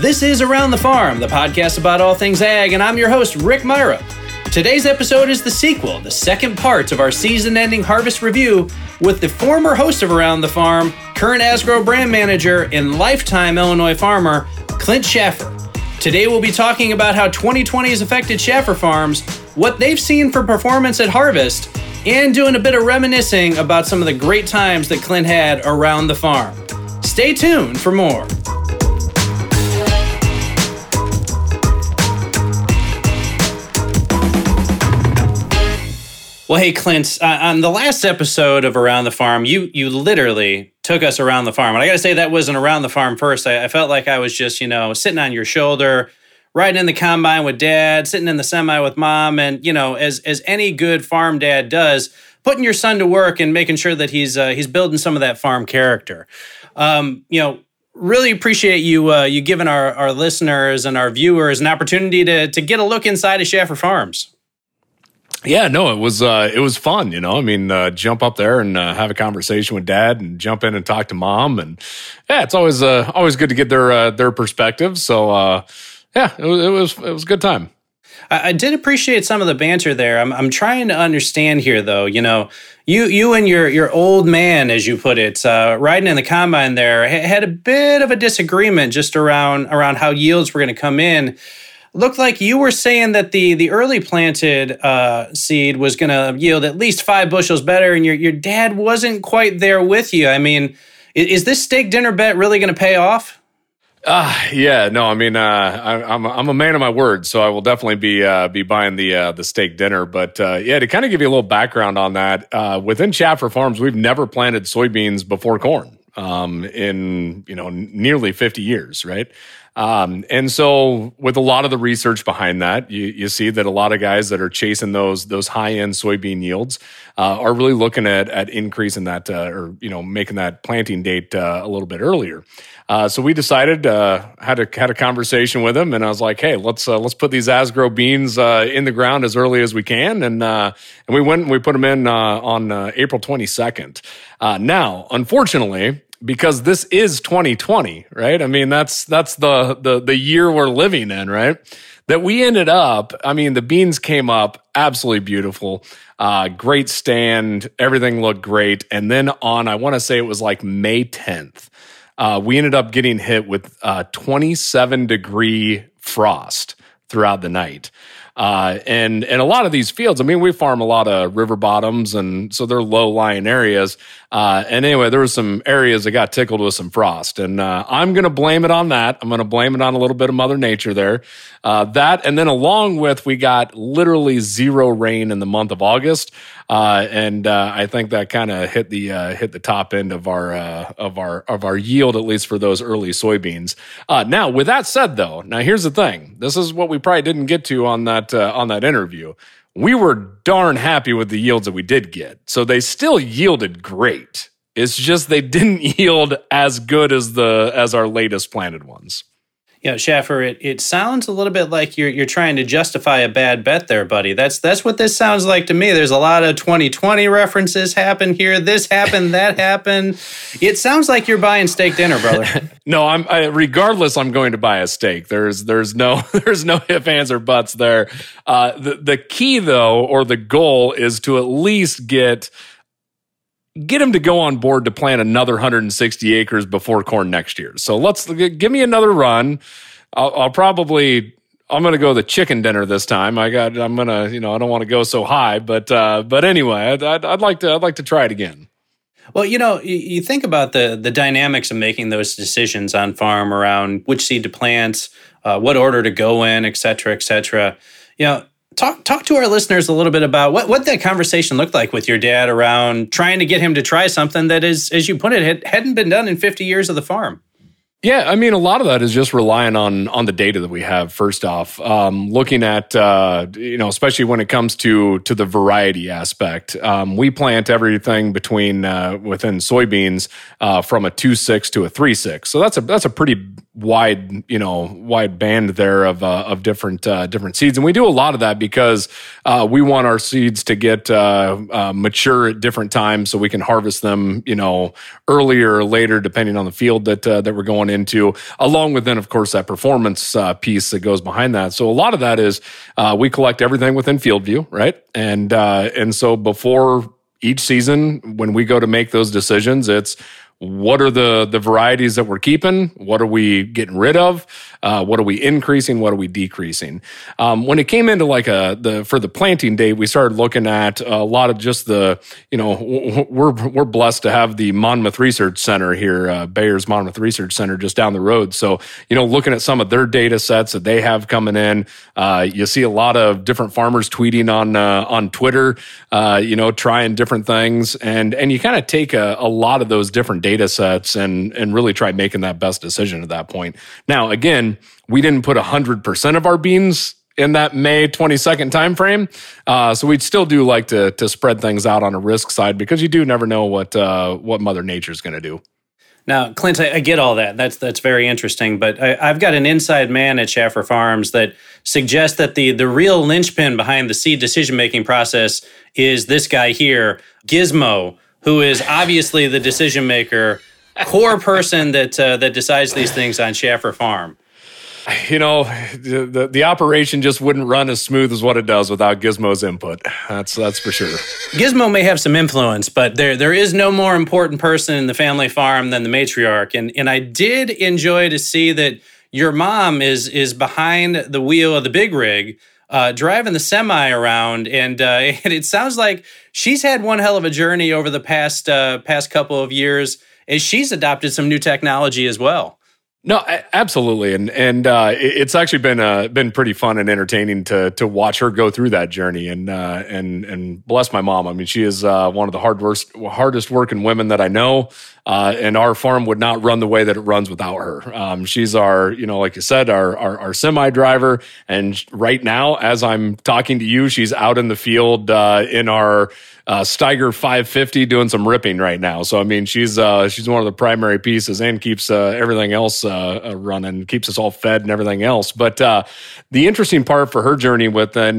This is Around the Farm, the podcast about all things ag, and I'm your host, Rick Meyerup. Today's episode is the sequel, the second part of our season ending harvest review with the former host of Around the Farm, current Asgrow brand manager, and lifetime Illinois farmer, Clint Schaffer. Today we'll be talking about how 2020 has affected Schaffer Farms, what they've seen for performance at harvest, and doing a bit of reminiscing about some of the great times that Clint had around the farm. Stay tuned for more. Well, hey, Clint, uh, on the last episode of Around the Farm, you you literally took us around the farm. And I got to say, that wasn't around the farm first. I, I, felt like I was just, you know, sitting on your shoulder, riding in the combine with dad, sitting in the semi with mom. And, you know, as, as any good farm dad does, putting your son to work and making sure that he's, uh, he's building some of that farm character. Um, you know, really appreciate you uh, you giving our, our listeners and our viewers an opportunity to, to get a look inside of Schaffer Farms. Yeah, no, it was uh, it was fun. You know, I mean, uh, jump up there and uh, have a conversation with dad, and jump in and talk to mom, and yeah, it's always uh, always good to get their uh, their perspective. So uh, yeah, it was, it was it was a good time. I, did appreciate some of the banter there. I'm I'm trying to understand here, though. You know, you you and your your old man, as you put it, uh, riding in the combine there, had a bit of a disagreement just around around how yields were going to come in looked like you were saying that the the early planted uh, seed was going to yield at least five bushels better, and your your dad wasn't quite there with you. I mean, is, is this steak dinner bet really going to pay off? Uh, yeah, no, I mean, uh, I, am I'm, I'm a man of my word, so I will definitely be uh, be buying the uh, the steak dinner. But uh, yeah, to kind of give you a little background on that, uh, within Schaffer Farms, we've never planted soybeans before corn um, in you know nearly 50 years, right? Um, and so, with a lot of the research behind that, you, you see that a lot of guys that are chasing those those high end soybean yields uh, are really looking at at increasing that uh, or you know making that planting date uh, a little bit earlier. Uh, so we decided uh, had a had a conversation with him, and I was like, "Hey, let's uh, let's put these Asgrow beans in the ground as early as we can." And and we went and we put them in on April twenty second. now, unfortunately because this is 2020, right? I mean, that's that's the the the year we're living in, right? That we ended up, I mean, the beans came up absolutely beautiful. Uh, great stand, everything looked great. And then on, I want to say it was like May 10th, uh, we ended up getting hit with uh, 27 degree frost throughout the night. Uh, and and a lot of these fields, I mean, we farm a lot of river bottoms, and so they're low lying areas. Uh, and anyway, there were some areas that got tickled with some frost, and uh, I'm going to blame it on that. I'm going to blame it on a little bit of Mother Nature there. Uh, that, and then along with we got literally zero rain in the month of August, uh, and uh, I think that kind of hit the hit the top end of our of our of our yield, at least for those early soybeans. now, with that said, though, now here's the thing. This is what we probably didn't get to on that on that interview we were darn happy with the yields that we did get. So they still yielded great. It's just they didn't yield as good as the as our latest planted ones. Yeah, Schaffer, it, it sounds a little bit like you're you're trying to justify a bad bet there, buddy. That's that's what this sounds like to me. There's a lot of 2020 references happen here. This happened, that happened. It sounds like you're buying steak dinner, brother. no, I'm I, regardless. I'm going to buy a steak. There's there's no there's no if ands or buts there. Uh, the the key though, or the goal, is to at least get get him to go on board to plant another 160 acres before corn next year. So let's give me another run. I'll, I'll probably I'm going to go the chicken dinner this time. I got I'm going to you know I don't want to go so high, but uh, but anyway, I'd, I'd, I'd like to I'd like to try it again. Well, you know, you think about the the dynamics of making those decisions on farm around which seed to plant, uh, what order to go in, et cetera, et cetera. You know, talk talk to our listeners a little bit about what, what that conversation looked like with your dad around trying to get him to try something that is, as you put it, had, hadn't been done in 50 years of the farm. Yeah, I mean, a lot of that is just relying on on the data that we have. First off, um, looking at uh, you know, especially when it comes to to the variety aspect, um, we plant everything between uh, within soybeans uh, from a two six to a three six. So that's a that's a pretty wide you know wide band there of uh, of different uh, different seeds, and we do a lot of that because uh, we want our seeds to get mature at different times, so we can harvest them you know earlier or later depending on the field that that we're going into, along with then, of course, that performance uh, piece that goes behind that. So a lot of that is uh, we collect everything within FieldView, right? And uh, and so before each season, when we go to make those decisions, it's what are the the varieties that we're keeping? What are we getting rid of uh, what are we increasing? What are we decreasing? Um, when it came into like a the for the planting date we started looking at a lot of just the you know we're we're blessed to have the monmouth research center here uh, bayer's monmouth research center just down the road. So you know looking at some of their data sets that they have coming in uh, you see a lot of different farmers tweeting on uh, on twitter uh, you know trying different things. And and you kind of take a, a lot of those different data data sets and and really try making that best decision at that point. Now, again, we didn't put 100% of our beans in that May 22nd timeframe. Uh, so we'd still do like to to spread things out on a risk side because you do never know what uh, what Mother Nature's going to do. Now, Clint, I, I, get all that. That's that's very interesting. But I, have got an inside man at Schaffer Farms that suggests that the the real linchpin behind the seed decision making process is this guy here, Gizmo, who is obviously the decision maker, core person that uh, that decides these things on Schaffer Farm. You know, the, the, the operation just wouldn't run as smooth as what it does without Gizmo's input. That's that's for sure. Gizmo may have some influence, but there there is no more important person in the family farm than the matriarch. And and I did enjoy to see that your mom is is behind the wheel of the big rig uh, driving the semi around, and, uh, and it sounds like she's had one hell of a journey over the past uh, past couple of years, as she's adopted some new technology as well. No, absolutely, and and uh, it's actually been uh, been pretty fun and entertaining to to watch her go through that journey, and uh, and and bless my mom. I mean, she is uh, one of the hard worst, hardest working women that I know, uh, and our farm would not run the way that it runs without her. Um, she's our, you know, like you said, our our, our semi driver, and right now, as I'm talking to you, she's out in the field uh, in our uh, Steiger 550 doing some ripping right now. So I mean, she's uh, she's one of the primary pieces and keeps uh, everything else uh, uh, running, keeps us all fed and everything else. But uh, the interesting part for her journey within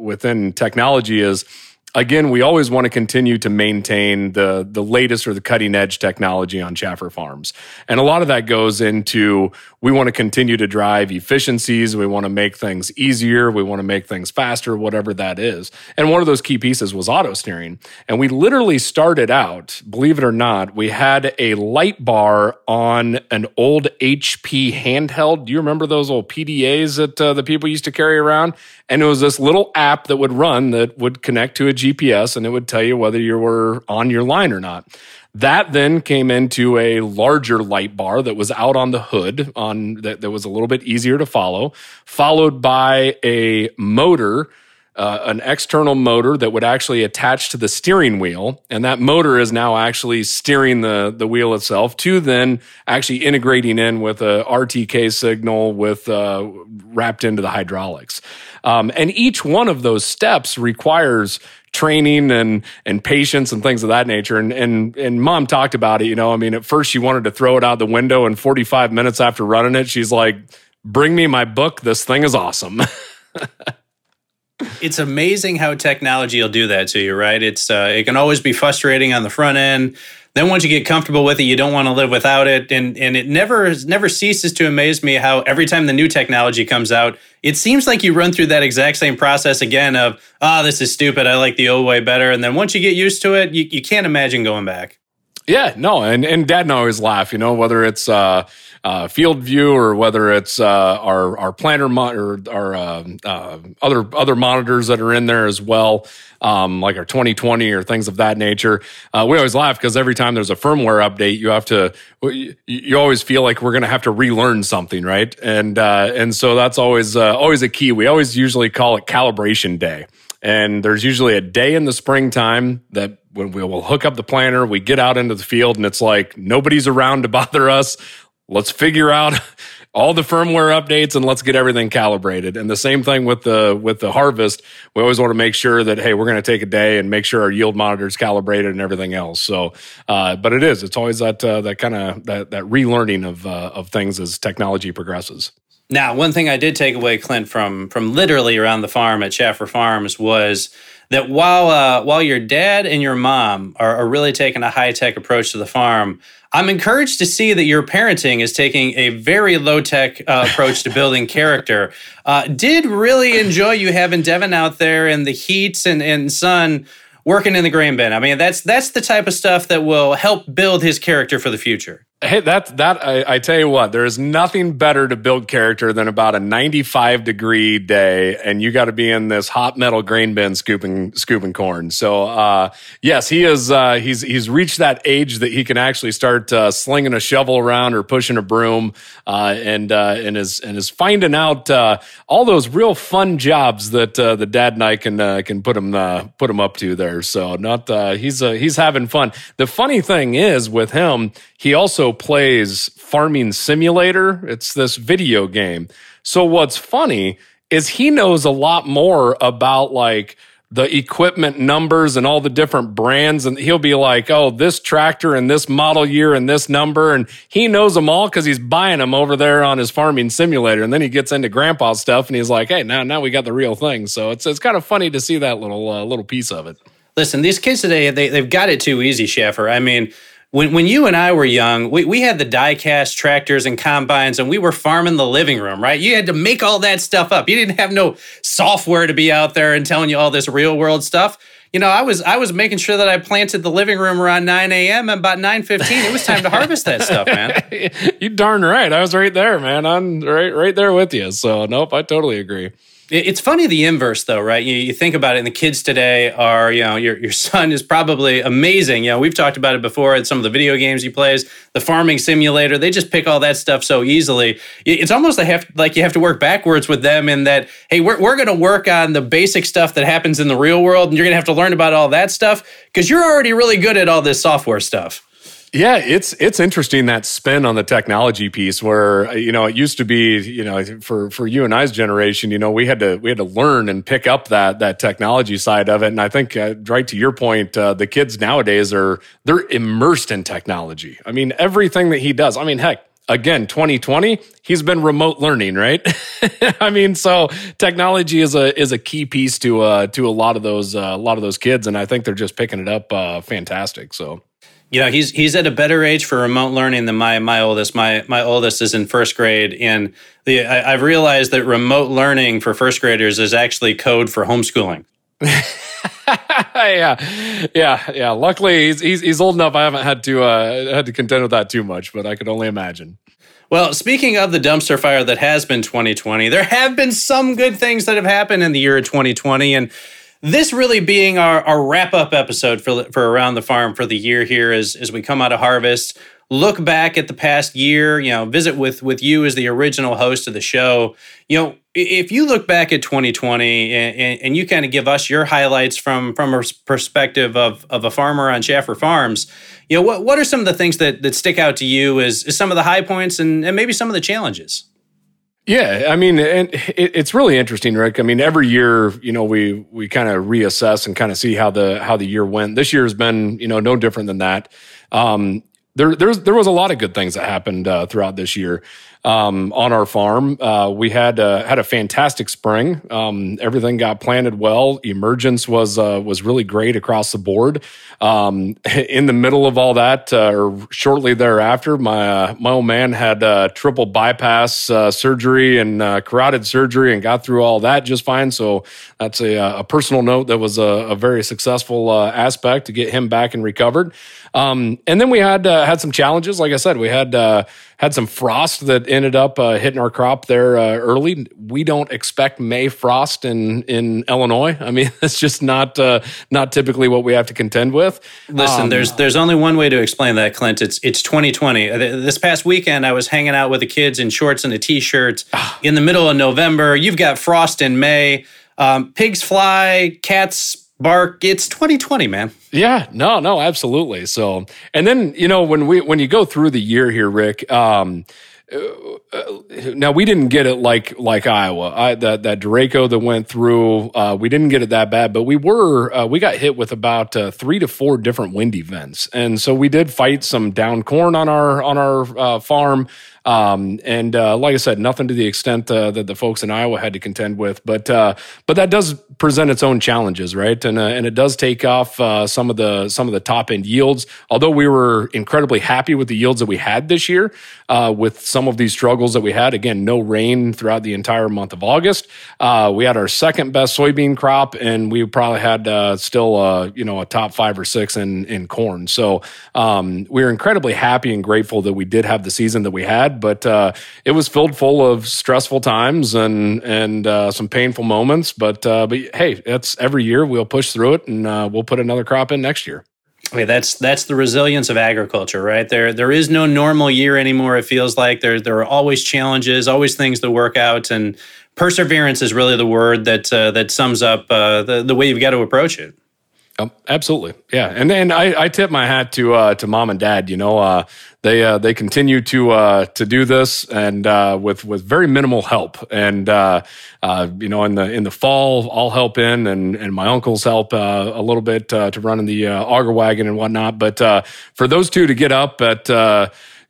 within technology is again, we always want to continue to maintain the the latest or the cutting edge technology on Schaffer Farms, and a lot of that goes into we want to continue to drive efficiencies. We want to make things easier. We want to make things faster, whatever that is. And one of those key pieces was auto steering, and we literally started out, believe it or not, we had a light bar on an old HP handheld. Do you remember those old PDAs that uh, the people used to carry around? And it was this little app that would run that would connect to a GPS and it would tell you whether you were on your line or not. That then came into a larger light bar that was out on the hood on that, that was a little bit easier to follow, followed by a motor uh, an external motor that would actually attach to the steering wheel, and that motor is now actually steering the the wheel itself. To then actually integrating in with a RTK signal with uh, wrapped into the hydraulics, um, and each one of those steps requires training and and patience and things of that nature. And and and mom talked about it. You know, I mean, at first she wanted to throw it out the window, and 45 minutes after running it, she's like, "Bring me my book. This thing is awesome." it's amazing how technology will do that to you, right? It's uh, it can always be frustrating on the front end. Then once you get comfortable with it, you don't want to live without it, and and it never never ceases to amaze me how every time the new technology comes out, it seems like you run through that exact same process again of ah, oh, this is stupid. I like the old way better, and then once you get used to it, you, you can't imagine going back. Yeah, no, and and Dad and I always laugh. You know, whether it's uh, uh, FieldView or whether it's uh, our our planter mo- or our uh, uh, other other monitors that are in there as well, um, like our 2020 or things of that nature. Uh, we always laugh because every time there's a firmware update, you have to you, always feel like we're going to have to relearn something, right? And uh, and so that's always always a key. We always usually call it calibration day. And there's usually a day in the springtime that when we will hook up the planter, we get out into the field and it's like nobody's around to bother us let's figure out all the firmware updates and let's get everything calibrated. And the same thing with the with the harvest. We always want to make sure that hey, we're going to take a day and make sure our yield monitor is calibrated and everything else. So, uh, but it is. It's always that uh, that kind of that that relearning of uh, of things as technology progresses. Now, one thing I did take away, Clint, from from literally around the farm at Schaffer Farms was that while uh, while your dad and your mom are, are really taking a high tech approach to the farm, I'm encouraged to see that your parenting is taking a very low tech uh, approach to building character. Uh, did really enjoy you having Devin out there in the heat and, and sun working in the grain bin. I mean, that's that's the type of stuff that will help build his character for the future. Hey, that that I, I, tell you what, there is nothing better to build character than about a 95 degree day, and you got to be in this hot metal grain bin scooping scooping corn. So, uh, yes, he is. Uh, he's he's reached that age that he can actually start uh, slinging a shovel around or pushing a broom, uh, and uh, and is and is finding out uh, all those real fun jobs that the dad and I can can put him put him up to there. So, not he's he's having fun. The funny thing is with him he also plays Farming Simulator. It's this video game. So what's funny is he knows a lot more about like the equipment numbers and all the different brands and he'll be like oh this tractor and this model year and this number and he knows them all because he's buying them over there on his farming simulator and then he gets into grandpa stuff and he's like hey now now we got the real thing so it's it's kind of funny to see that little uh, little piece of it listen these kids today they, they've got it too easy Schaffer. i mean when when you and I were young, we, we had the die-cast tractors and combines, and we were farming the living room, right? You had to make all that stuff up. You didn't have no software to be out there and telling you all this real world stuff. You know, I was I was making sure that I planted the living room around 9 a.m. and about 9:15, it was time to harvest that stuff, man. you darn right. I was right there, man. I'm right right there with you. So nope, I totally agree. It's funny the inverse though, right? You, you, think about it, and the kids today are, you know, your your son is probably amazing. You know, we've talked about it before at some of the video games he plays, the farming simulator. They just pick all that stuff so easily. It's almost like, have, like you have to work backwards with them in that, hey, we're we're going to work on the basic stuff that happens in the real world, and you're going to have to learn about all that stuff because you're already really good at all this software stuff. Yeah, it's it's interesting that spin on the technology piece where you know it used to be you know for for you and I's generation you know we had to we had to learn and pick up that that technology side of it and I think uh, right to your point uh, the kids nowadays are they're immersed in technology. I mean everything that he does. I mean heck again 2020 he's been remote learning right i mean so technology is a is a key piece to uh to a lot of those uh, a lot of those kids and i think they're just picking it up uh fantastic so you know he's he's at a better age for remote learning than my my oldest. My my oldest is in first grade. And the I, have realized that remote learning for first graders is actually code for homeschooling. Yeah. Yeah. Yeah. Luckily he's, he's, he's old enough. I haven't had to uh had to contend with that too much but i could only imagine. Well, speaking of the dumpster fire that has been 2020, there have been some good things that have happened in the year of 2020. And this really being our, our wrap up episode for, for Around the Farm for the year here as, as we come out of harvest. Look back at the past year, you know, visit with with you as the original host of the show. You know, if you look back at 2020 and, and you kind of give us your highlights from from a perspective of, of a farmer on Schaffer Farms, you know, what, what are some of the things that, that stick out to you as, as some of the high points and, and maybe some of the challenges? Yeah, I mean, and it's really interesting, Rick. I mean, every year, you know, we we kind of reassess and kind of see how the how the year went. This year has been, you know, no different than that. Um, there, there's, there was a lot of good things that happened uh, throughout this year um, on our farm. Uh, we had uh, had a fantastic spring. Um, everything got planted well. Emergence was uh, was really great across the board. Um, in the middle of all that, uh, or shortly thereafter, my uh, my old man had a triple bypass surgery and carotid surgery, and got through all that just fine. So that's a, a personal note that was a, a very successful aspect to get him back and recovered. Um, and then we had had some challenges. Like I said, we had had some frost that ended up uh, hitting our crop there uh, early. We don't expect May frost in in Illinois. I mean, it's just not uh, not typically what we have to contend with. Listen, um, there's there's only one way to explain that, Clint. It's it's 2020. Uh, this past weekend, I was hanging out with the kids in shorts and a t-shirt ah. in the middle of November. You've got frost in May. Um, pigs fly, cats bark. It's 2020, man. Yeah, no, no, absolutely. So, and then you know when we when you go through the year here, Rick. Um, uh, now we didn't get it like like Iowa. I, that that derecho that went through, uh, we didn't get it that bad, but we were uh, we got hit with about uh, three to four different wind events, and so we did fight some down corn on our on our uh, farm. Um, and uh, like I said, nothing to the extent uh, that the folks in Iowa had to contend with, but uh, but that does present its own challenges, right? And uh, and it does take off uh, some of the some of the top end yields. Although we were incredibly happy with the yields that we had this year, uh, with some of these struggles that we had. Again, no rain throughout the entire month of August. we had our second best soybean crop, and we probably had still you know a top five or six in in corn. So um, we are incredibly happy and grateful that we did have the season that we had, but uh, it was filled full of stressful times and and uh, some painful moments. But uh, but hey, it's every year we'll push through it and uh, we'll put another crop in next year. Okay, that's that's the resilience of agriculture, right? There there is no normal year anymore. It feels like there there are always challenges, always things to work out, and perseverance is really the word that uh, that sums up uh, the the way you've got to approach it. Um, absolutely, yeah, and and I, I tip my hat to uh, to mom and dad. You know, uh, they uh, they continue to uh, to do this and uh, with with very minimal help. And uh, you know, in the in the fall, I'll help in, and and my uncles help a little bit to run in the auger wagon and whatnot. But for those two to get up at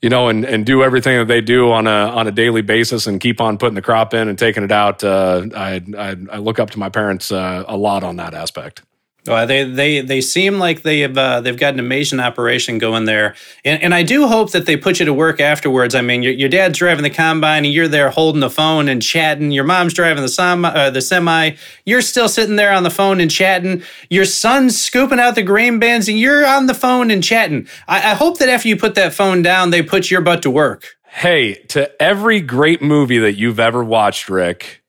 you know, and, and do everything that they do on a on a daily basis and keep on putting the crop in and taking it out. Uh, I, I, I look up to my parents uh, a lot on that aspect. Well, they they they seem like they have uh, they've got an amazing operation going there, and and I do hope that they put you to work afterwards. I mean, your, your dad's driving the combine, and you're there holding the phone and chatting. Your mom's driving the semi, uh, the semi. You're still sitting there on the phone and chatting. Your son's scooping out the grain bins, and you're on the phone and chatting. I, I hope that after you put that phone down, they put your butt to work. Hey, to every great movie that you've ever watched, Rick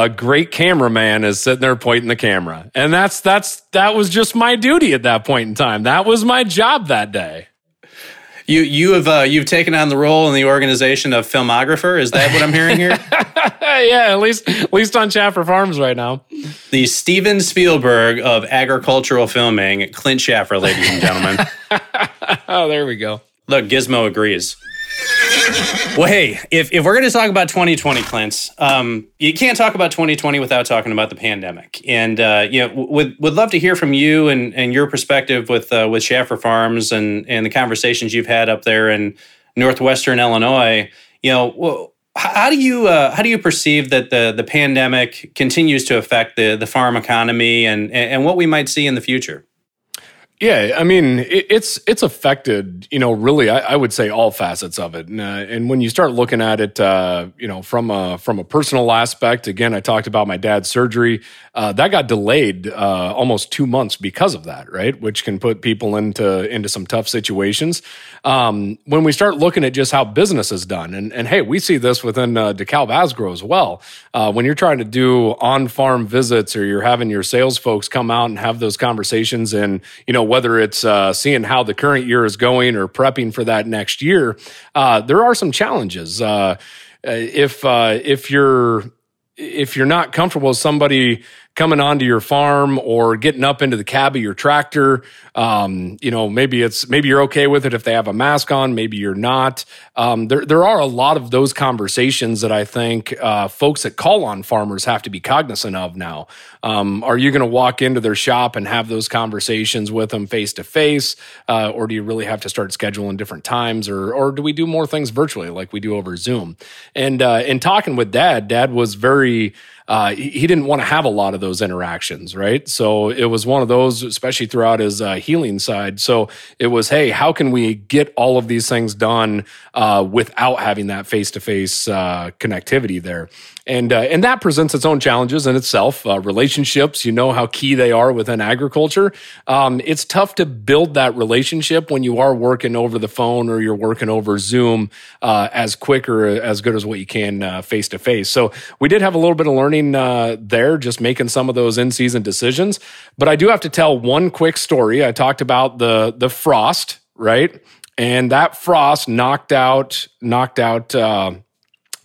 a great cameraman is sitting there pointing the camera. And that's that's that was just my duty at that point in time. That was my job that day. You you have uh, you've taken on the role in the organization of filmographer. Is that what I'm hearing here? yeah, at least at least on Schaffer Farms right now. The Steven Spielberg of agricultural filming, Clint Schaffer, ladies and gentlemen. oh, there we go. Look, Gizmo agrees. Well, hey, if, if we're going to talk about 2020, Clint, um, you can't talk about 2020 without talking about the pandemic. And uh, you know, would would love to hear from you and, and your perspective with uh, with Schaffer Farms and and the conversations you've had up there in northwestern Illinois. You know, how do you uh, how do you perceive that the the pandemic continues to affect the the farm economy and and what we might see in the future? Yeah, I mean, it, it's it's affected, you know, really, I, I would say all facets of it. And, uh, and when you start looking at it, uh, you know, from a from a personal aspect, again, I talked about my dad's surgery. Uh, that got delayed uh, almost two months because of that, right? Which can put people into into some tough situations. Um, when we start looking at just how business is done, and and hey, we see this within uh, DeKalb Asgrow as well. Uh, when you're trying to do on farm visits, or you're having your sales folks come out and have those conversations, and you know whether it's uh, seeing how the current year is going or prepping for that next year, uh, there are some challenges. Uh, if uh, if you're if you're not comfortable with somebody coming onto your farm or getting up into the cab of your tractor. Um, you know, maybe it's maybe you're okay with it if they have a mask on, maybe you're not. Um, there there are a lot of those conversations that I think uh, folks that call on farmers have to be cognizant of now. Um, are you going to walk into their shop and have those conversations with them face to face, or do you really have to start scheduling different times, or or do we do more things virtually like we do over Zoom? And uh, in talking with Dad, Dad was very uh, he, didn't want to have a lot of those interactions, right? So it was one of those, especially throughout his uh, healing side. So it was, hey, how can we get all of these things done uh, without having that face to face connectivity there? And uh, and that presents its own challenges in itself. Uh, relationships, you know how key they are within agriculture. Um, it's tough to build that relationship when you are working over the phone or you're working over Zoom uh, as quick or as good as what you can face to face. So we did have a little bit of learning uh, there, just making some of those in season decisions. But I do have to tell one quick story. I talked about the the frost, right? And that frost knocked out knocked out uh,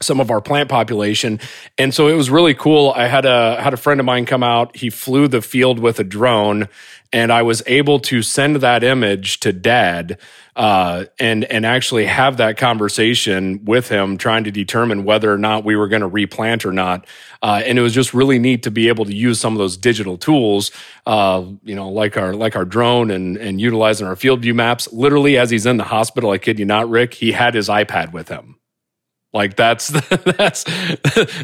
some of our plant population. And so it was really cool. I had a had a friend of mine come out. He flew the field with a drone and I was able to send that image to dad uh, and and actually have that conversation with him, trying to determine whether or not we were going to replant or not. Uh, and it was just really neat to be able to use some of those digital tools, uh, you know, like our like our drone and and utilizing our FieldView maps. Literally, as he's in the hospital, I kid you not, Rick, he had his iPad with him Like that's that's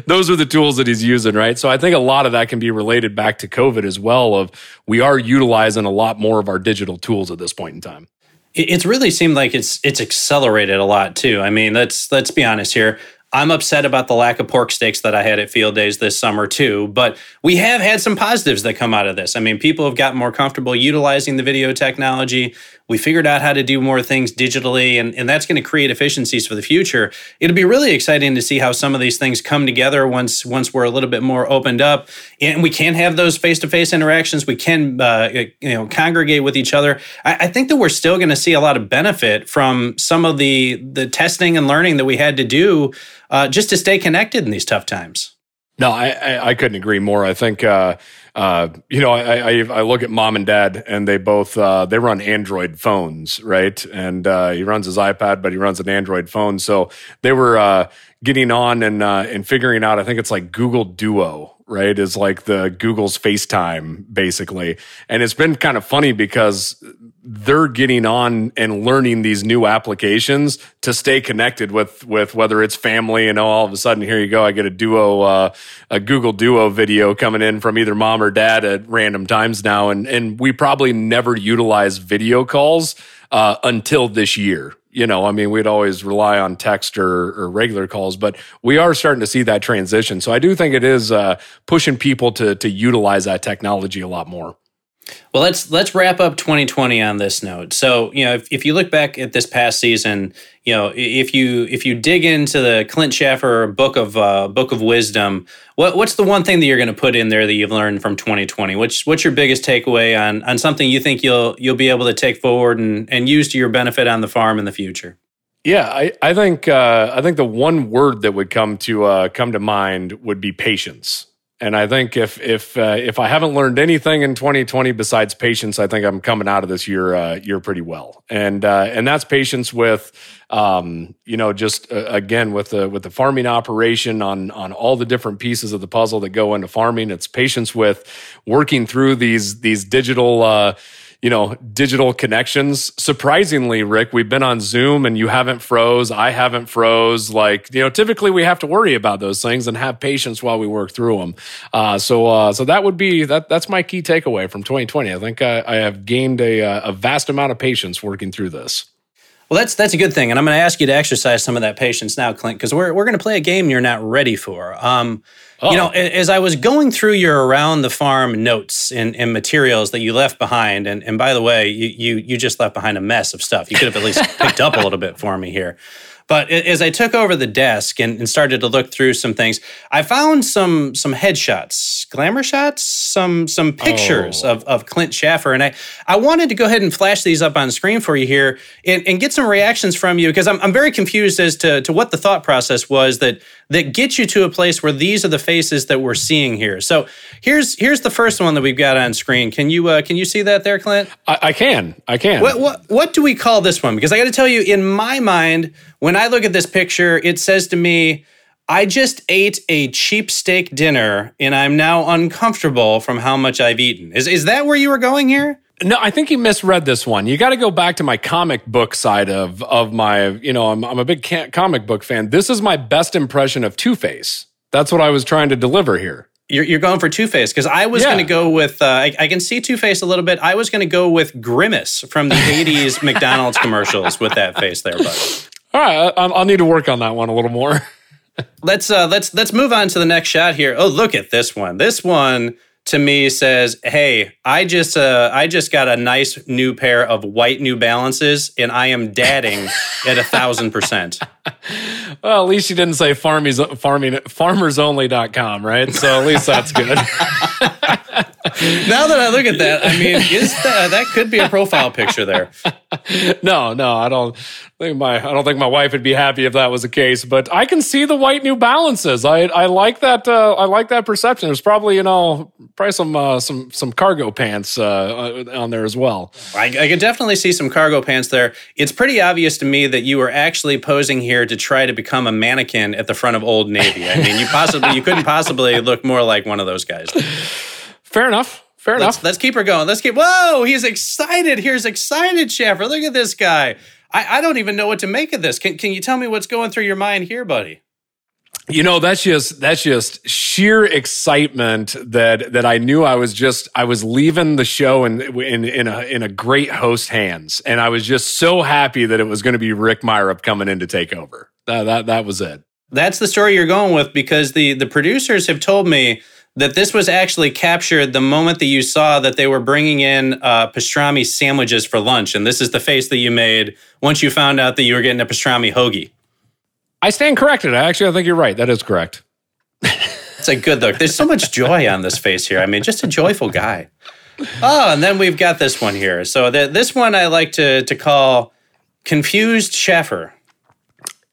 those are the tools that he's using, right? So I think a lot of that can be related back to COVID as well. Of we are utilizing a lot more of our digital tools at this point in time. It's really seemed like it's it's accelerated a lot too. I mean, let's let's be honest here. I'm upset about the lack of pork steaks that I had at field days this summer too, but we have had some positives that come out of this. I mean, people have gotten more comfortable utilizing the video technology. We figured out how to do more things digitally, and, and that's going to create efficiencies for the future. It'll be really exciting to see how some of these things come together once once we're a little bit more opened up, and we can have those face to face interactions. We can uh, you know congregate with each other. I, I think that we're still going to see a lot of benefit from some of the the testing and learning that we had to do uh, just to stay connected in these tough times. No, I, I, I couldn't agree more. I think uh, uh, you know I, I, I look at mom and dad, and they both uh, they run Android phones, right? And uh, he runs his iPad, but he runs an Android phone. So they were uh, getting on and uh, and figuring out. I think it's like Google Duo, right? Is like the Google's FaceTime basically, and it's been kind of funny because they're getting on and learning these new applications to stay connected with with whether it's family and all of a sudden here you go I get a duo uh, a Google Duo video coming in from either mom or dad at random times now and and we probably never utilize video calls uh, until this year you know, I mean, we'd always rely on text or, or, regular calls, but we are starting to see that transition. So I do think it is uh, pushing people to to utilize that technology a lot more. Well, let's let's wrap up 2020 on this note. So, you know, if, if you look back at this past season, you know, if you if you dig into the Clint Schaffer book of uh, book of wisdom, what what's the one thing that you're going to put in there that you've learned from 2020? Which what's your biggest takeaway on on something you think you'll you'll be able to take forward and and use to your benefit on the farm in the future? Yeah, I, I think uh, I think the one word that would come to uh, come to mind would be patience. And I think if if uh, if I haven't learned anything in 2020 besides patience, I think I'm coming out of this year uh, year pretty well. And uh, and that's patience with um, you know just uh, again with the with the farming operation on on all the different pieces of the puzzle that go into farming. It's patience with working through these these digital uh, you know, digital connections. Surprisingly, Rick, we've been on Zoom and you haven't froze. I haven't froze. Like, you know, typically we have to worry about those things and have patience while we work through them. Uh, so, uh, so that would be that. That's my key takeaway from 2020. I think I, I have gained a, uh, a vast amount of patience working through this. Well, that's that's a good thing, and I'm going to ask you to exercise some of that patience now, Clint, because we're we're going to play a game you're not ready for. Um, Oh. You know, as I was going through your around the farm notes and, and materials that you left behind, and, and by the way, you, you you just left behind a mess of stuff. You could have at least picked up a little bit for me here. But as I took over the desk and, and, started to look through some things, I found some some headshots, glamour shots, some some pictures oh. of, of Clint Schaffer. And I, I wanted to go ahead and flash these up on screen for you here and, and get some reactions from you because I'm, I'm very confused as to, to what the thought process was that that gets you to a place where these are the faces that we're seeing here. So here's here's the first one that we've got on screen. Can you uh, can you see that there, Clint? I, I can. I can. What, what what do we call this one? Because I got to tell you, in my mind, when I look at this picture, it says to me. I just ate a cheap steak dinner and I'm now uncomfortable from how much I've eaten. Is is that where you were going here? No, I think you misread this one. You got to go back to my comic book side of of my, you know, I'm I'm a big comic book fan. This is my best impression of Two Face. That's what I was trying to deliver here. You're, you're going for Two Face because I was yeah. going to go with. Uh, I, I, can see Two Face a little bit. I was going to go with Grimace from the '80s McDonald's commercials with that face there, buddy. All right, I, I'll need to work on that one a little more. let's uh, let's let's move on to the next shot here. Oh, look at this one. This one to me says, "Hey, I just uh, I just got a nice new pair of white New Balances, and I am dadding at a thousand percent." Well, at least you didn't say farmers farming farmersonly.com, right? So at least that's good. now that I look at that, I mean, is that that could be a profile picture there? No, no, I don't think my I don't think my wife would be happy if that was the case. But I can see the white New Balances. I I like that. Uh, I like that perception. There's probably you know probably some uh, some some cargo pants uh, on there as well. I, I can definitely see some cargo pants there. It's pretty obvious to me that you were actually posing here to try to become a mannequin at the front of Old Navy. I mean, you possibly you couldn't possibly look more like one of those guys. Fair enough. Fair let's, enough. Let's keep her going. Let's keep. Whoa, he's excited. Here's excited, Schaffer. Look at this guy. I, I don't even know what to make of this. Can, can you tell me what's going through your mind here, buddy? You know, that's just that's just sheer excitement that that I knew I was just I was leaving the show in in in a in a great host hands, and I was just so happy that it was going to be Rick Meyerup coming in to take over. That that that was it. That's the story you're going with because the the producers have told me that this was actually captured the moment that you saw that they were bringing in uh, pastrami sandwiches for lunch, and this is the face that you made once you found out that you were getting a pastrami hoagie. I stand corrected. I actually, I think you're right. That is correct. It's a good look. There's so much joy on this face here. I mean, just a joyful guy. Oh, and then we've got this one here. So the, this one I like to to call confused Schaffer.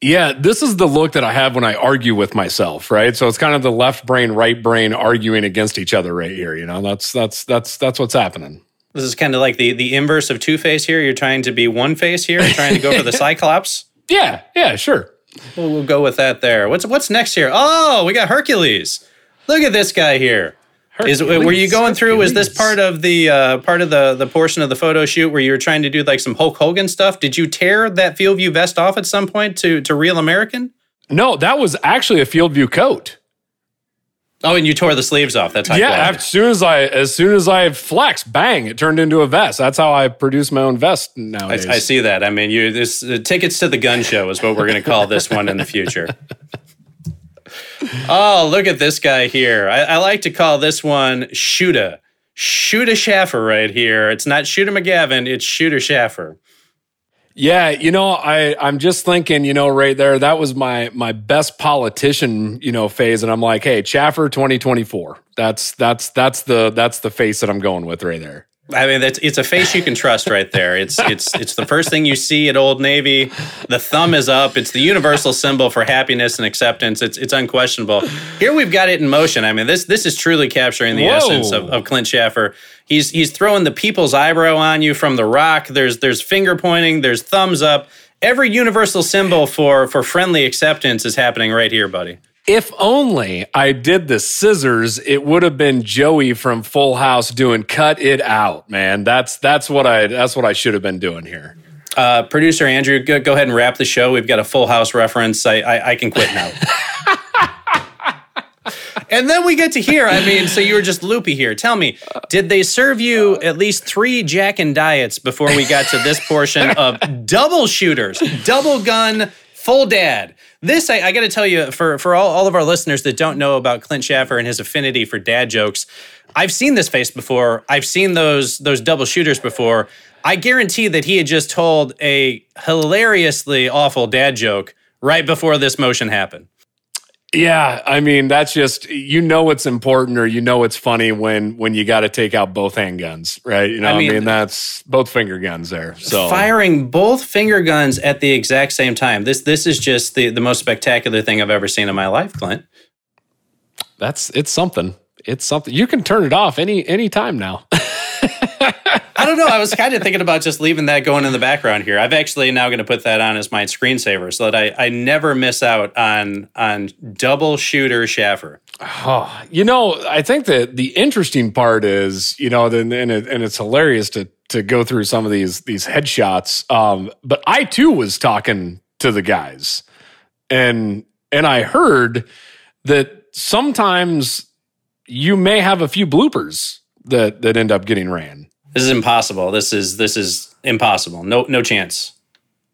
Yeah, this is the look that I have when I argue with myself, right? So it's kind of the left brain, right brain arguing against each other right here. You know, that's that's that's that's what's happening. This is kind of like the the inverse of Two Face here. You're trying to be One Face here, trying to go for the Cyclops. Yeah, yeah, sure. We'll, we'll go with that there. What's what's next here? Oh, we got Hercules. Look at this guy here. Is were you going through? Was this part of the uh, part of the the portion of the photo shoot where you were trying to do like some Hulk Hogan stuff? Did you tear that FieldView vest off at some point to to Real American? No, that was actually a FieldView coat. Oh, and you tore the sleeves off. That's how yeah. As soon as I as soon as I flexed, bang! It turned into a vest. That's how I produce my own vest nowadays. I, I see that. I mean, you this uh, tickets to the gun show is what we're going to call this one in the future. oh, look at this guy here. I, I like to call this one Shooter. Shooter Schaffer right here. It's not Shooter McGavin, it's Shooter Schaffer. Yeah, you know, I I'm just thinking, you know, right there, that was my my best politician, you know, phase, and I'm like, hey, Schaffer 2024. That's that's that's the that's the face that I'm going with right there. I mean, it's, it's a face you can trust right there. It's it's it's the first thing you see at Old Navy. The thumb is up. It's the universal symbol for happiness and acceptance. It's it's unquestionable. Here we've got it in motion. I mean, this this is truly capturing the Whoa. essence of, of Clint Schaffer. He's he's throwing the people's eyebrow on you from the rock. There's there's finger pointing. There's thumbs up. Every universal symbol for for friendly acceptance is happening right here, buddy. If only I did the scissors, it would have been Joey from Full House doing "Cut It Out." Man, that's that's what I that's what I should have been doing here. Uh, Producer Andrew, go, go, ahead and wrap the show. We've got a Full House reference. I I, I can quit now. and then we get to here. I mean, so you were just loopy here. Tell me, did they serve you at least three Jack and Diets before we got to this portion of double shooters, double gun, full dad? This, I, I got to tell you, for for all, all of our listeners that don't know about Clint Schaffer and his affinity for dad jokes, I've seen this face before. I've seen those those double shooters before. I guarantee that he had just told a hilariously awful dad joke right before this motion happened. Yeah, I mean that's just you know it's important or you know it's funny when when you got to take out both handguns, right? You know, I mean, I mean, that's both finger guns there. So firing both finger guns at the exact same time. This this is just the the most spectacular thing I've ever seen in my life, Clint. That's it's something. It's something. You can turn it off any any time now. I don't know. I was kind of thinking about just leaving that going in the background here. I've actually now going to put that on as my screensaver so that I, I never miss out on on double shooter Schaffer. Oh, you know, I think that the interesting part is, you know, and, and, it, and it's hilarious to to go through some of these these headshots. Um, but I too was talking to the guys, and and I heard that sometimes you may have a few bloopers that that end up getting ran. This is impossible. This is this is impossible. No no chance.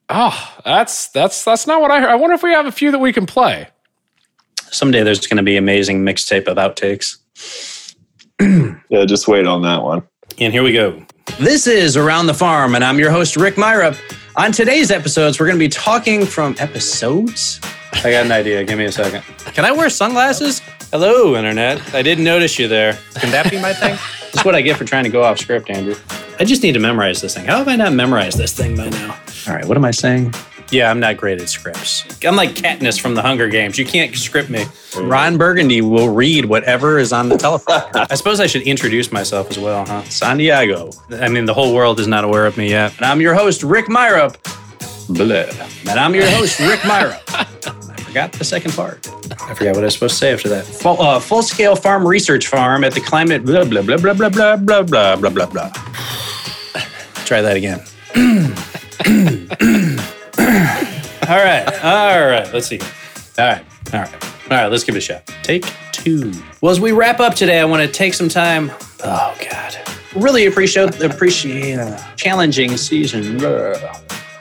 Oh, that's that's that's not what I heard. I wonder if we have a few that we can play. Someday there's going to be amazing mixtape of outtakes. yeah, just wait on that one. And here we go. This is Around the Farm, and I'm your host, Rick Meyerup. On today's episodes, we're going to be talking from episodes. I got an idea. Give me a second. Can I wear sunglasses? Hello, Internet. I didn't notice you there. Can that be my thing? That's what I get for trying to go off script, Andrew. I just need to memorize this thing. How have I not memorized this thing by now? All right, what am I saying? Yeah, I'm not great at scripts. I'm like Katniss from the Hunger Games. You can't script me. Ron Burgundy will read whatever is on the telephone. I suppose I should introduce myself as well, huh? Santiago. I mean, the whole world is not aware of me yet. And I'm your host, Rick Meyerup. Blah. And I'm your host, Rick Meyerup forgot the second part. I forgot what I was supposed to say after that. Full, uh, full scale farm research farm at the climate blah blah blah blah blah blah blah blah blah blah blah. Try that again. all right, all right. Let's see. All right, all right. All right, let's give it a shot. Take two. Well, as we wrap up today, I want to take some time. Oh God, really appreciate appreciate a challenging season.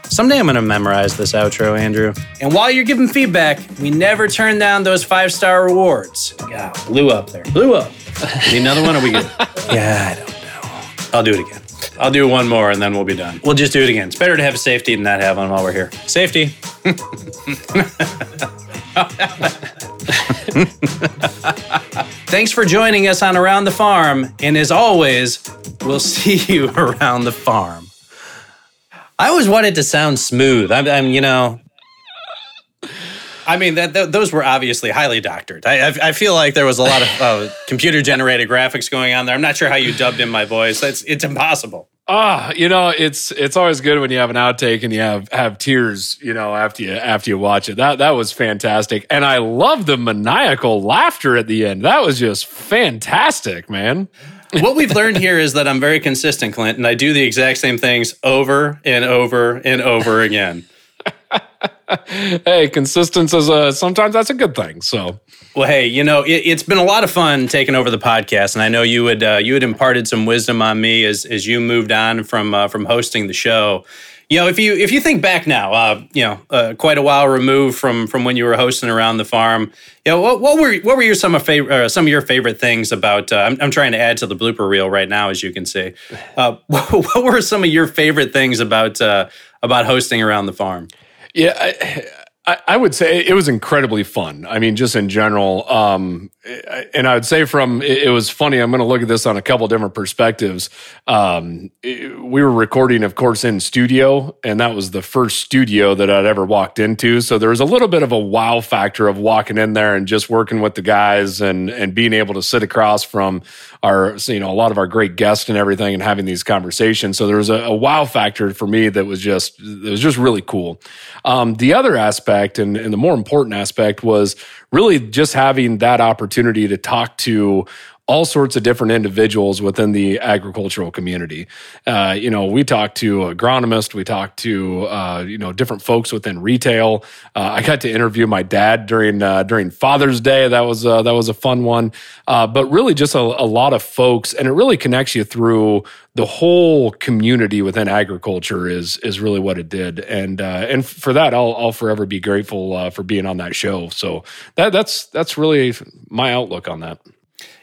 Someday I'm going to memorize this outro, Andrew. And while you're giving feedback, we never turn down those five star rewards. God, blew up there. Blew up. Need another one? Or we good? yeah, I don't know. I'll do it again. I'll do one more and then we'll be done. We'll just do it again. It's better to have safety than not have one while we're here. Safety. Thanks for joining us on Around the Farm. And as always, we'll see you around the farm. I always wanted to sound smooth. I'm, I'm you know, I mean, that, that, those were obviously highly doctored. I, I, I, feel like there was a lot of uh, computer generated graphics going on there. I'm not sure how you dubbed in my voice. It's it's impossible. Ah, you know, it's it's always good when you have an outtake and you have have tears, you know, after you after you watch it. That that was fantastic, and I love the maniacal laughter at the end. That was just fantastic, man. What we've learned here is that I'm very consistent, Clint, and I do the exact same things over and over and over again. hey, consistency is a sometimes that's a good thing. So, well, hey, you know, it, has been a lot of fun taking over the podcast, and I know you had uh, you had imparted some wisdom on me as as you moved on from uh, from hosting the show. You know, if you if you think back now, uh, you know, uh, quite a while removed from from when you were hosting around the farm. You know, what, what were what were your some of favorite uh, some of your favorite things about? Uh, I'm, I'm trying to add to the blooper reel right now, as you can see. Uh, what, what, were some of your favorite things about uh, about hosting around the farm? Yeah, I, I, would say it was incredibly fun. I mean, just in general. Um, and I would say from it, was funny. I'm going to look at this on a couple different perspectives. Um, we were recording, of course, in studio, and that was the first studio that I'd ever walked into. So there was a little bit of a wow factor of walking in there and just working with the guys and and being able to sit across from our you know a lot of our great guests and everything and having these conversations. So there was a, a wow factor for me that was just it was just really cool. Um, the other aspect and, and the more important aspect was really just having that opportunity to talk to all sorts of different individuals within the agricultural community. Uh, you know, we talked to agronomists, we talked to uh, you know different folks within retail. Uh, I got to interview my dad during uh, during Father's Day. That was uh, that was a fun one. Uh, but really, just a, a lot of folks, and it really connects you through the whole community within agriculture is is really what it did, and and for that, I'll I'll forever be grateful for being on that show. So that that's that's really my outlook on that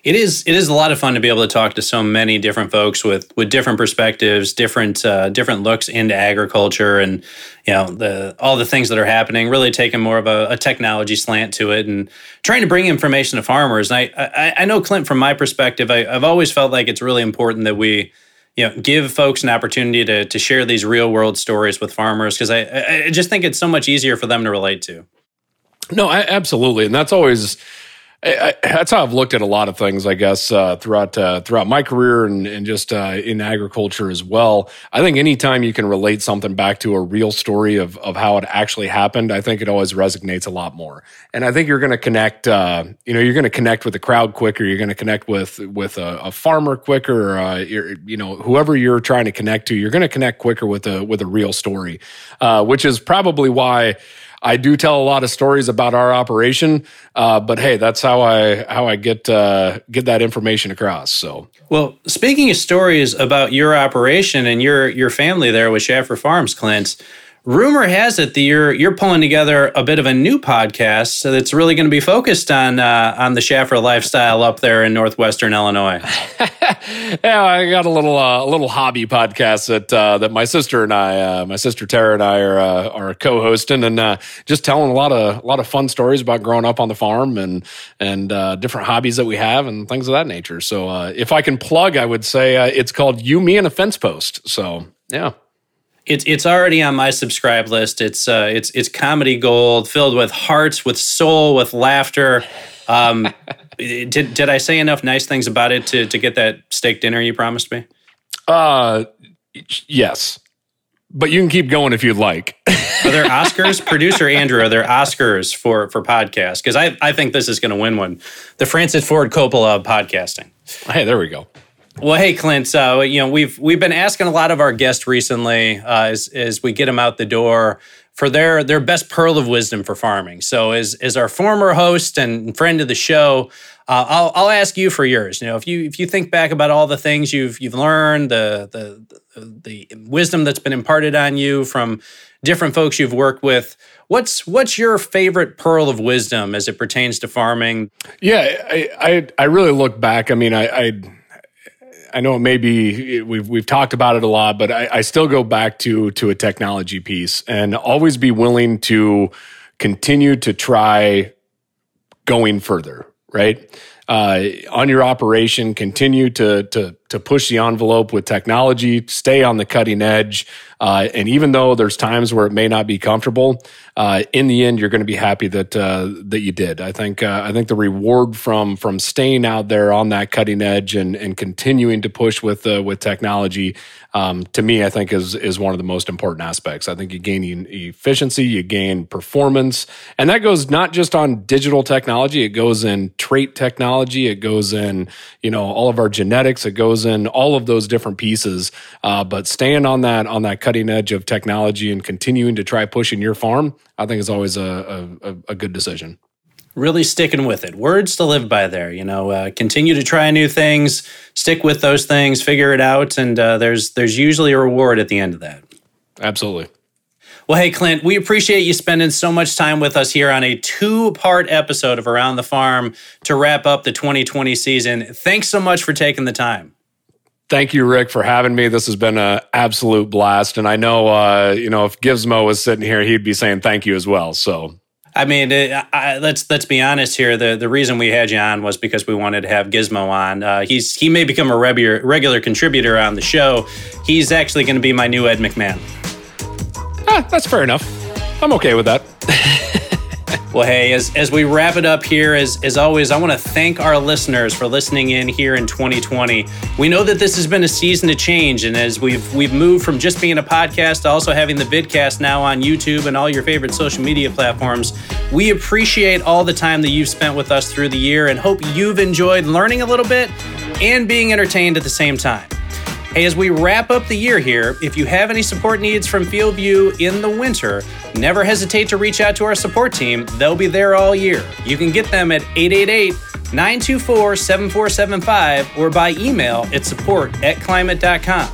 it is it is a lot of fun to be able to talk to so many different folks with with different perspectives, different uh, different looks into agriculture, and you know the all the things that are happening. Really taking more of a, a technology slant to it, and trying to bring information to farmers. And I I, I know Clint, from my perspective, I, I've always felt like it's really important that we you know give folks an opportunity to to share these real world stories with farmers because I I just think it's so much easier for them to relate to. No, I, absolutely, and that's always I, that's how I've looked at a lot of things, I guess, uh, throughout uh, throughout my career and, and just uh, in agriculture as well. I think anytime you can relate something back to a real story of of how it actually happened, I think it always resonates a lot more. And I think you're going to connect, uh, you know, you're going to connect with the crowd quicker. You're going to connect with with a, a farmer quicker. Uh, you know, whoever you're trying to connect to, you're going to connect quicker with a with a real story, uh, which is probably why. I do tell a lot of stories about our operation, uh, but hey, that's how I how I get uh, get that information across. So, well, speaking of stories about your operation and your your family there with Schaffer Farms, Clint, rumor has it that you're you're pulling together a bit of a new podcast that's really going to be focused on uh, on the Schaffer lifestyle up there in northwestern Illinois. yeah, I got a little uh, a little hobby podcast that uh, that my sister and I, uh, my sister Tara and I are uh, are co-hosting and uh, just telling a lot of a lot of fun stories about growing up on the farm and and different hobbies that we have and things of that nature. So if I can plug, I would say it's called "You, Me, and a Fence Post." So yeah. It's it's already on my subscribe list. It's uh, it's it's comedy gold, filled with hearts, with soul, with laughter. Um, did did I say enough nice things about it to to get that steak dinner you promised me? Uh, yes, but you can keep going if you'd like. are there Oscars, producer Andrew? Are there Oscars for for podcast? Because I I think this is going to win one. The Francis Ford Coppola of podcasting. Hey, there we go. Well, hey, Clint. So you know we've we've been asking a lot of our guests recently uh, as as we get them out the door. for their their best pearl of wisdom for farming. So, as as our former host and friend of the show, uh, I'll I'll ask you for yours. You know, if you if you think back about all the things you've you've learned, the the the wisdom that's been imparted on you from different folks you've worked with, what's what's your favorite pearl of wisdom as it pertains to farming? Yeah, I I, I really look back. I mean, I, I I know it may be we've we've talked about it a lot, but I, I still go back to to a technology piece and always be willing to continue to try going further. Right uh, on your operation, continue to to to push the envelope with technology, stay on the cutting edge, uh, and even though there's times where it may not be comfortable, uh, in the end, you're going to be happy that uh, that you did. I think uh, I think the reward from from staying out there on that cutting edge and and continuing to push with uh, with technology, um, to me, I think is is one of the most important aspects. I think you gain efficiency, you gain performance, and that goes not just on digital technology. It goes in trait technology. It goes in you know all of our genetics. It goes in all of those different pieces. Uh, but staying on that on that cutting edge of technology and continuing to try pushing your farm, I think is always a, a, a good decision. Really sticking with it. Words to live by there. You know, uh, continue to try new things, stick with those things, figure it out, and uh, there's there's usually a reward at the end of that. Absolutely. Well, hey, Clint, we appreciate you spending so much time with us here on a two part episode of Around the Farm to wrap up the 2020 season. Thanks so much for taking the time. Thank you, Rick, for having me. This has been an absolute blast, and I know, uh, you know, if Gizmo was sitting here, he'd be saying thank you as well. So, I mean, it, I, let's let's be honest here. The the reason we had you on was because we wanted to have Gizmo on. Uh, he's he may become a regular regular contributor on the show. He's actually going to be my new Ed McMahon. Ah, that's fair enough. I'm okay with that. Well, hey, as, as we wrap it up here, as, as always, I want to thank our listeners for listening in here in 2020. We know that this has been a season of change, and as we've we've moved from just being a podcast to also having the vidcast now on YouTube and all your favorite social media platforms, we appreciate all the time that you've spent with us through the year and hope you've enjoyed learning a little bit and being entertained at the same time. Hey, as we wrap up the year here, if you have any support needs from FieldView in the winter, never hesitate to reach out to our support team. They'll be there all year. You can get them at 888 924 7475 or by email at support at climate.com.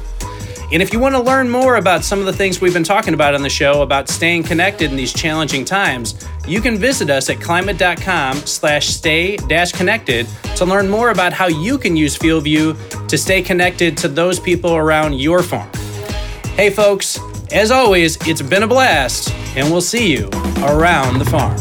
And if you want to learn more about some of the things we've been talking about on the show about staying connected in these challenging times, you can visit us at climate.com slash stay dash connected to learn more about how you can use FieldView to stay connected to those people around your farm. Hey folks, as always, it's been a blast, and we'll see you around the farm.